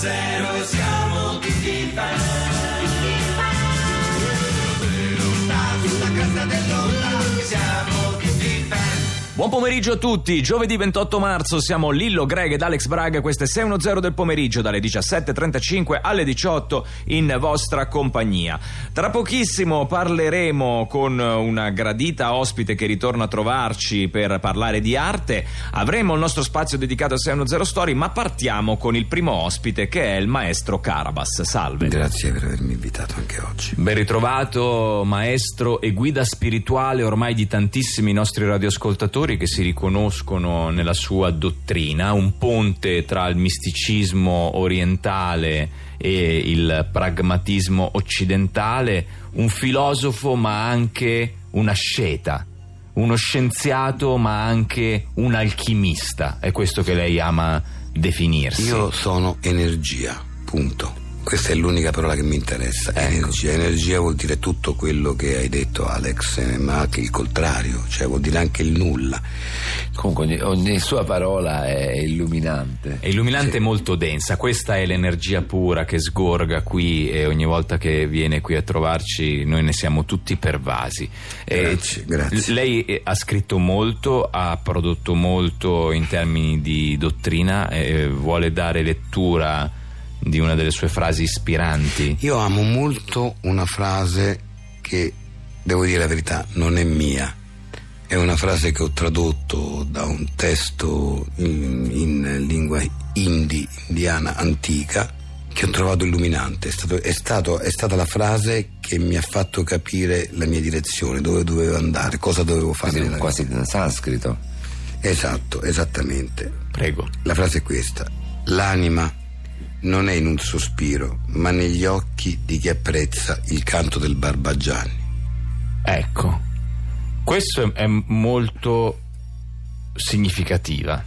zero siamo tutti fan. Sulla cresta dell'onda siamo tutti fan. Buon pomeriggio a tutti, giovedì 28 marzo siamo Lillo, Greg ed Alex Braga, questo è 610 del pomeriggio dalle 17.35 alle 18 in vostra compagnia. Tra pochissimo parleremo con una gradita ospite che ritorna a trovarci per parlare di arte, avremo il nostro spazio dedicato a 610 Story, ma partiamo con il primo ospite che è il maestro Carabas. Salve. Grazie per avermi invitato anche oggi. Ben ritrovato maestro e guida spirituale ormai di tantissimi nostri radioascoltatori che si riconoscono nella sua dottrina, un ponte tra il misticismo orientale e il pragmatismo occidentale, un filosofo ma anche un asceta, uno scienziato ma anche un alchimista, è questo che lei ama definirsi. Io sono energia, punto. Questa è l'unica parola che mi interessa. Ecco. Energia. Energia vuol dire tutto quello che hai detto, Alex, eh, ma anche il contrario, cioè vuol dire anche il nulla. Comunque ogni, ogni sua parola è illuminante. È illuminante e molto densa, questa è l'energia pura che sgorga qui e ogni volta che viene qui a trovarci noi ne siamo tutti pervasi. Eh, Grazie, grazie. Lei eh, ha scritto molto, ha prodotto molto in termini di dottrina, eh, vuole dare lettura di una delle sue frasi ispiranti. Io amo molto una frase che, devo dire la verità, non è mia. È una frase che ho tradotto da un testo in, in lingua hindi, indiana antica, che ho trovato illuminante. È, stato- è stato- è stata la frase che mi ha fatto capire la mia direzione, dove dovevo andare, cosa dovevo fare. Quasi, nella quasi in sanscrito. Esatto, esattamente. Prego. La frase è questa: L'anima non è in un sospiro, ma negli occhi di chi apprezza il canto del Barbagianni. Ecco, questo è, molto significativa.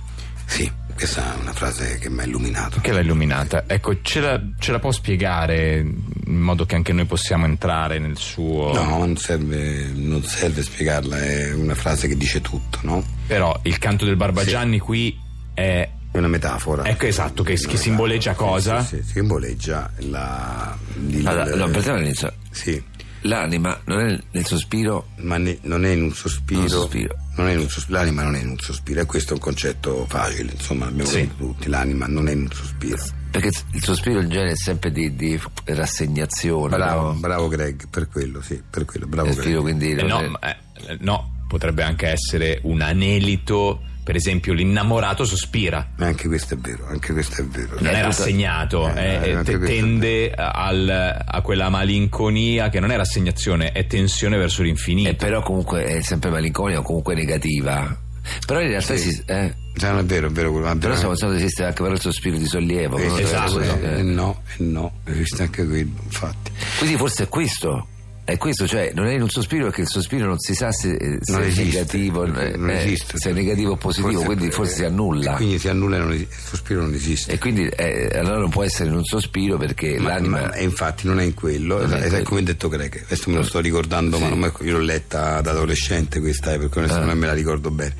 Sì, questa è una frase che mi ha illuminato. Che l'ha illuminata. Ecco, ce la, ce la può spiegare in modo che anche noi possiamo entrare nel suo... No, non serve, non serve spiegarla, è una frase che dice tutto, no? Però il canto del Barbagianni qui è... È una metafora. Ecco, esatto, che- che metafora. simboleggia cosa? Sì, sì, sì, simboleggia la. il- Allora, no, partiamo dall'inizio. Sì, L'anima non è nel sospiro, ma ne- non è in un sospiro. Un sospiro. non è in un sospiro, l'anima non è in un sospiro, e questo è un concetto facile, insomma, l'abbiamo Sì. capito tutti. L'anima non è in un sospiro. perché il sospiro in genere è sempre di, di rassegnazione. Bravo, no? bravo Greg, per quello, sì, per quello, bravo Greg. sospiro quindi Eh, non no, è- ma, eh, no, potrebbe anche essere un anelito, per esempio l'innamorato sospira. Ma anche questo è vero, anche questo è vero. Non è rassegnato, Eh, eh, eh, anche te- questo è tende al- a quella malinconia che non è rassegnazione, è tensione verso l'infinito. e però comunque è sempre malinconia o comunque negativa. Però in realtà Sì. si- eh, Cioè, non è vero, è vero quello. però stiamo pensando che esiste anche però il sospiro di sollievo. Eh, no? esatto. eh, Eh, no, eh, no, esiste anche quello, infatti. Quindi forse è questo. È questo, cioè non è in un sospiro perché il sospiro non si sa se, eh, se è esiste, negativo, eh, non eh, esiste. se è negativo o positivo, quindi forse si annulla. Quindi si annulla e non il sospiro non esiste. E quindi eh, allora non può essere in un sospiro perché Ma- l'anima. ma- e infatti non è in quello, Non è in è, quello. come ha detto Greg, adesso me lo sto ricordando, ma non io l'ho letta da adolescente questa, eh, perché Ah. non me la ricordo bene.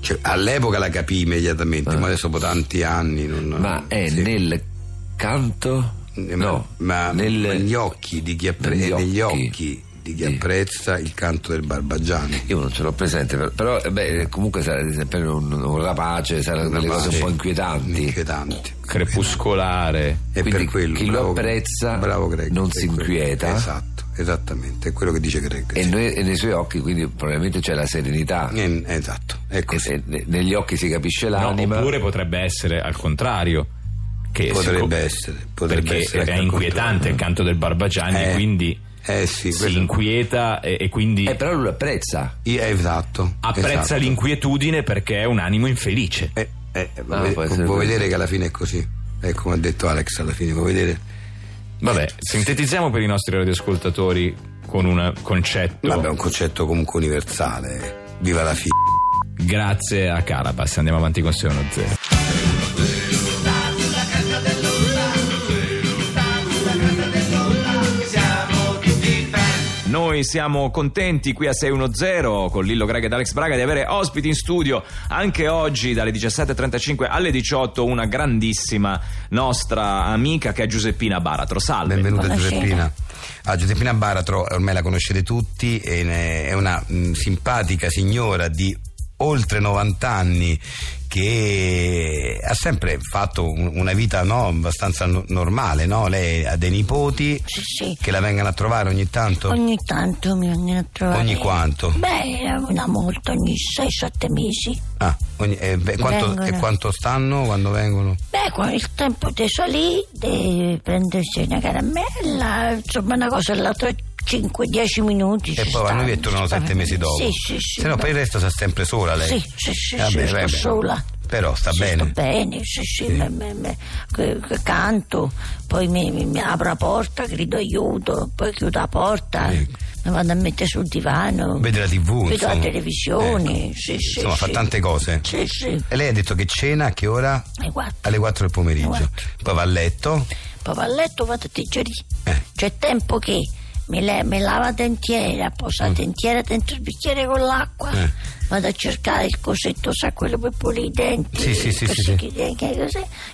Cioè, all'epoca la capii immediatamente, ma adesso dopo tanti anni non... Ah. Ma è sì. nel canto? Eh, No, ma, nel- negli occhi di chi, appre- negli negli occhi. di chi Sì. apprezza il canto del Barbagianni. Io non ce l'ho presente, però, eh, beh, comunque sarà sempre un, un rapace, saranno delle cose un po' inquietanti. Inquietanti. Crepuscolare. E Quindi per quello, chi lo bravo- apprezza bravo Greg, non si quello. inquieta. Esatto, esattamente, è quello che dice Greg. E, sì. noi- e nei suoi occhi quindi probabilmente c'è la serenità. Eh, esatto, è E- così. e ne- negli occhi si capisce No, l'anima. oppure potrebbe essere al contrario. Potrebbe essere, potrebbe perché essere è inquietante il canto del Barbagianni, Eh, quindi eh sì, si questo- inquieta e, e quindi Eh, però lui lo apprezza. Eh, esatto. apprezza esatto. l'inquietudine perché è un animo infelice. Eh, eh, Ah, vuoi, può vedere che alla fine è così? Eh, come ha detto Alex alla fine, vuoi vedere? Vabbè, sintetizziamo per i nostri radioascoltatori con un concetto. Vabbè, è un concetto comunque universale. Viva la figlia. Grazie a Carabas, andiamo avanti con 6 Noi siamo contenti qui a 610 con Lillo Greg ed Alex Braga di avere ospiti in studio anche oggi dalle 17.35 alle 18 una grandissima nostra amica che è Giuseppina Baratro. Salve. Benvenuta Buonasera. Giuseppina. Ah, Giuseppina Baratro, ormai la conoscete tutti, è una mh, simpatica signora di oltre 90 anni che ha sempre fatto un- una vita no, abbastanza no- normale, no? Lei ha dei nipoti Sì, sì. che la vengano a trovare ogni tanto? Ogni tanto mi vengono a trovare. Ogni quanto? Beh, una volta ogni 6-7 mesi. Ah, ogni- eh, beh, quanto, Vengono. e quanto stanno quando vengono? Beh, con il tempo di salì, di prendersi una caramella, insomma una cosa all'altra 5-10 minuti. E poi vanno via e tornano ci stanno. sette mesi dopo. Sì, sì, sì. Se no, per il resto sta sempre sola lei. Sì, sì, sì, Vabbè, sì, vabbè. sola. Però sta Sì, bene. Sto bene, sì, sì, me- me- me- che canto, poi mi, mi- apro la porta, grido aiuto, poi chiudo la porta, Ecco. mi vado a mettere sul divano. Vede la TV, Vedo la televisione, Ecco. sì, sì. Insomma, fa sì. tante cose. Sì, sì. E lei ha detto che cena a che ora? E guarda, Alle 4 del pomeriggio. Alle quattro. Poi va a letto. poi va a letto, vado a digerire. Eh. C'è tempo che mi, le- mi lava la dentiera, posa la dentiera dentro il bicchiere con l'acqua, Mm. Eh. vado a cercare il cosetto, sa quello per pulire i denti. Sì, sì, sì, sì. Che, che,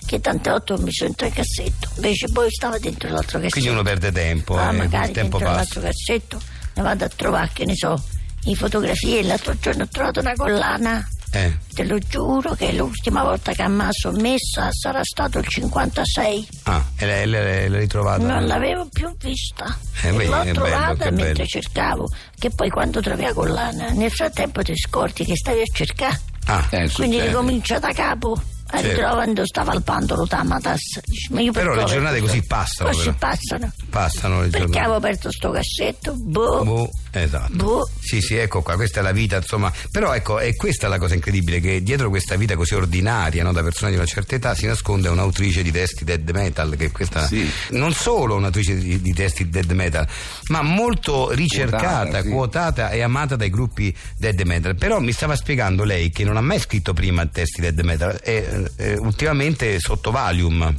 che tante volte ho messo dentro il cassetto, invece poi stava dentro l'altro cassetto. Quindi uno perde tempo. Ah, eh, magari il tempo dentro passa. l'altro cassetto ne vado a trovare, che ne so, in fotografie. L'altro giorno ho trovato una collana, Eh. te lo giuro che l'ultima volta che mi ha sommessa sarà stato il 56. Ah, e lei lei- l'ha ritrovata? Non l'avevo più vista. Eh, vedi, l'ho bello, trovata che mentre bello. cercavo. Che poi quando trovi la collana, nel frattempo ti scorti che stavi a cercare. Ah, Eh, Quindi succede. ricomincia da capo. Certo. ritrovando stava al pandolo Tamatas. Ma io per Però le giornate così passano, Così però. passano. passano le Perché giornate. avevo aperto sto cassetto? Boh. Boh, esatto. Boh. Sì, sì, ecco qua, questa è la vita, insomma. Però ecco, è questa la cosa incredibile, che dietro questa vita così ordinaria, no, da persone di una certa età, si nasconde un'autrice di testi dead metal, che questa Sì. non solo un'autrice di, di testi dead metal, ma molto ricercata, Quotata, quotata, sì. e amata dai gruppi dead metal. Però mi stava spiegando lei che non ha mai scritto prima testi dead metal, e eh, ultimamente sotto Valium.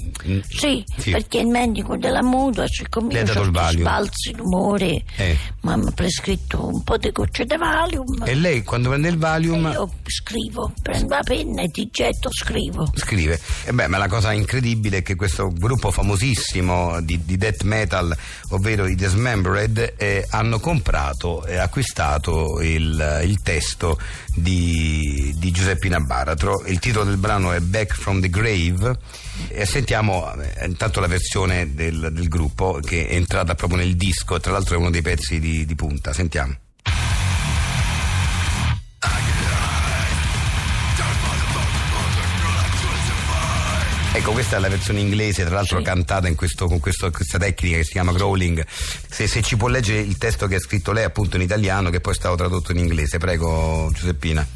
Sì, Sì. perché il medico della mutua, ha il sti Valium. sbalzi d'umore, Eh. mi hanno prescritto un po' di gocce di Valium. E lei quando prende il Valium... E io scrivo, prendo la penna e ti getto, scrivo. scrive. E beh, ma la cosa incredibile è che questo gruppo famosissimo di, di death metal, ovvero i Dismembered, eh, hanno comprato e acquistato il, il testo di, di Giuseppina Baratro. Il titolo del brano è Back from the Grave e sentiamo eh, intanto la versione del, del gruppo che è entrata proprio nel disco, tra l'altro è uno dei pezzi di, di punta. Sentiamo. Ecco, questa è la versione inglese, tra l'altro Sì. cantata in questo- con questo- questa tecnica che si chiama growling. Se, se ci può leggere il testo che ha scritto lei appunto in italiano, che poi è stato tradotto in inglese, prego Giuseppina.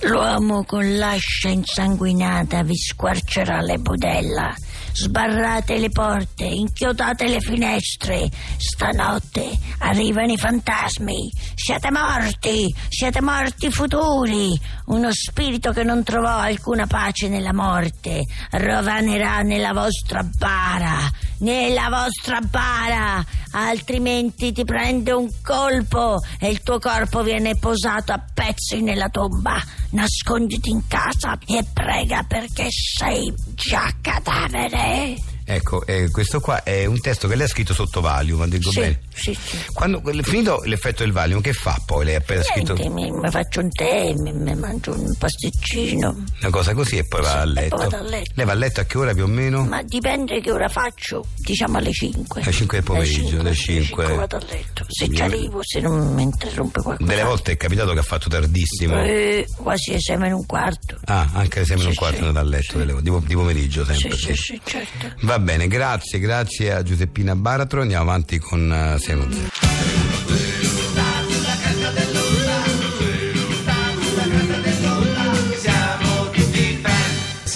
L'uomo con l'ascia insanguinata vi squarcerà le budella. Sbarrate le porte, inchiodate le finestre. Stanotte arrivano i fantasmi. Siete morti, siete morti futuri. Uno spirito che non trovò alcuna pace nella morte rovanerà nella vostra bara, nella vostra bara, altrimenti ti prende un colpo e il tuo corpo viene posato a pezzi nella tomba. Nasconditi in casa e prega perché sei già cadavere. Ecco, eh, questo qua è un testo che lei ha scritto sotto Valium, dico Sì, bene. sì, sì. Quando finito l'effetto del Valium, che fa poi? Lei ha appena scritto Niente, mi, mi faccio un tè, mi, mi mangio un pasticcino. una cosa così e poi va a letto. poi a letto. Lei va a letto a che ora più o meno? Ma dipende che ora faccio, diciamo alle 5. Alle 5 del pomeriggio, alle alle 5. vado a letto. Se ci arrivo, se non mi interrompe qualcosa. Delle volte è capitato che ha fatto tardissimo. Eh, quasi alle 6 meno un quarto. Ah, anche alle 6 meno un quarto sì, è andato a letto, di, po- di pomeriggio sempre. sì, sì. sì, certo. Va bene, grazie, grazie a Giuseppina Baratro. Andiamo avanti con uh, 610.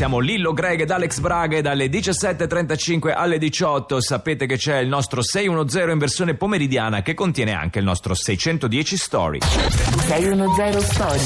Siamo Lillo Greg ed Alex Braga e dalle 17.35 alle 18 sapete che c'è il nostro 610 in versione pomeridiana che contiene anche il nostro 610 Story. 610 Story.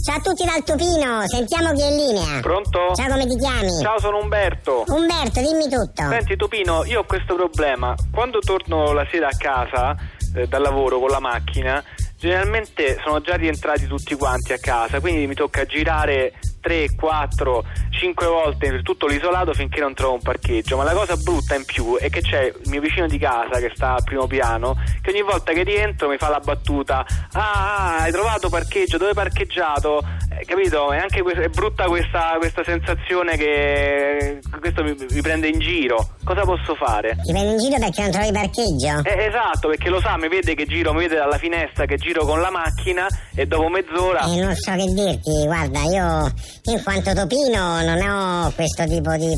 Ciao a tutti dal Tupino, sentiamo chi è in linea. Pronto? Ciao, come ti chiami? Ciao, sono Umberto. Umberto, dimmi tutto. Senti Topino, io ho questo problema. Quando torno la sera a casa eh, dal lavoro con la macchina, generalmente sono già rientrati tutti quanti a casa, quindi mi tocca girare 3, 4, 5 volte per tutto l'isolato finché non trovo un parcheggio. Ma la cosa brutta in più è che c'è il mio vicino di casa che sta al primo piano, che ogni volta che rientro mi fa la battuta: Ah, hai trovato parcheggio? Dove hai parcheggiato? Eh, capito? È anche que- è brutta questa, questa sensazione che questo mi, mi prende in giro. Cosa posso fare? Ti prendi in giro perché non trovi parcheggio? Eh, esatto, perché lo sa, mi vede che giro, mi vede dalla finestra che giro con la macchina e dopo mezz'ora. E non so che dirti, guarda, io, io in quanto topino non ho questo tipo di,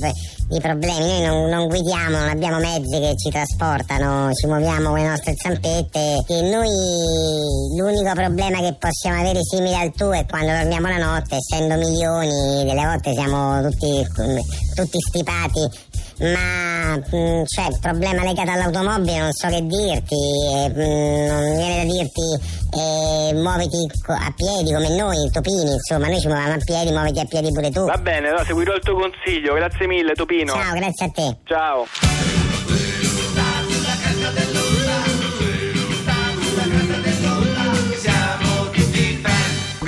di problemi, noi non, non guidiamo, non abbiamo mezzi che ci trasportano, ci muoviamo con le nostre zampette. E noi l'unico problema che possiamo avere simile al tuo è quando dormiamo la notte, essendo milioni, delle volte siamo tutti, tutti stipati ma mh, cioè, il problema legato all'automobile non so che dirti, eh, mh, non viene da dirti eh, muoviti a piedi come noi, topini, insomma, noi ci muoviamo a piedi, muoviti a piedi pure tu. Va bene, allora seguirò il tuo consiglio, grazie mille Topino. Ciao, grazie a te. Ciao.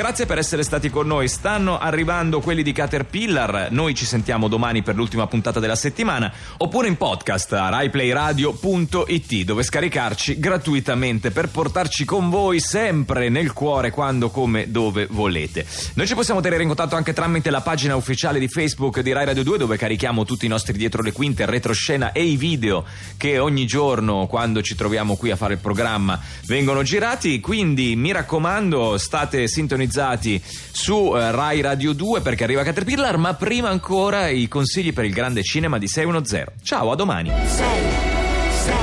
Grazie per essere stati con noi. Stanno arrivando quelli di Caterpillar. Noi ci sentiamo domani per l'ultima puntata della settimana. Oppure in podcast a raiplayradio.it dove scaricarci gratuitamente per portarci con voi sempre nel cuore, quando, come, dove volete. Noi ci possiamo tenere in contatto anche tramite la pagina ufficiale di Facebook di Rai Radio 2 dove carichiamo tutti i nostri dietro le quinte, retroscena e i video che ogni giorno, quando ci troviamo qui a fare il programma, vengono girati. Quindi mi raccomando, state sintonizzati su eh, Rai Radio 2 perché arriva Caterpillar, ma prima ancora i consigli per il grande cinema di 610. Ciao, a domani. 6 6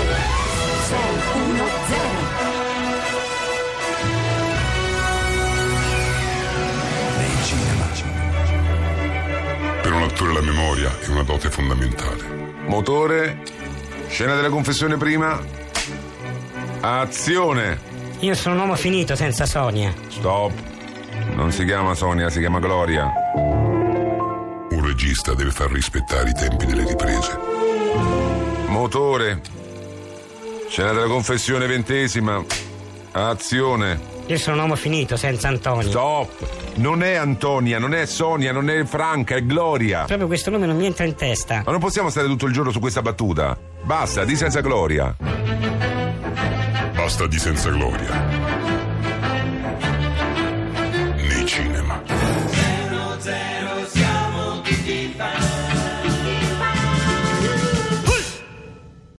6 1 0 Per un attore la memoria è una dote fondamentale. Motore, scena della confessione prima. Azione. Io sono un uomo finito senza Sonia. Stop. Non si chiama Sonia, si chiama Gloria. Un regista deve far rispettare i tempi delle riprese. Motore. Scena della confessione ventesima. Azione. Io sono un uomo finito senza Antonio. Stop. Non è Antonia, non è Sonia, non è Franca, è Gloria. Proprio questo nome non mi entra in testa. Ma non possiamo stare tutto il giorno su questa battuta. Basta, di senza gloria. Basta di senza gloria.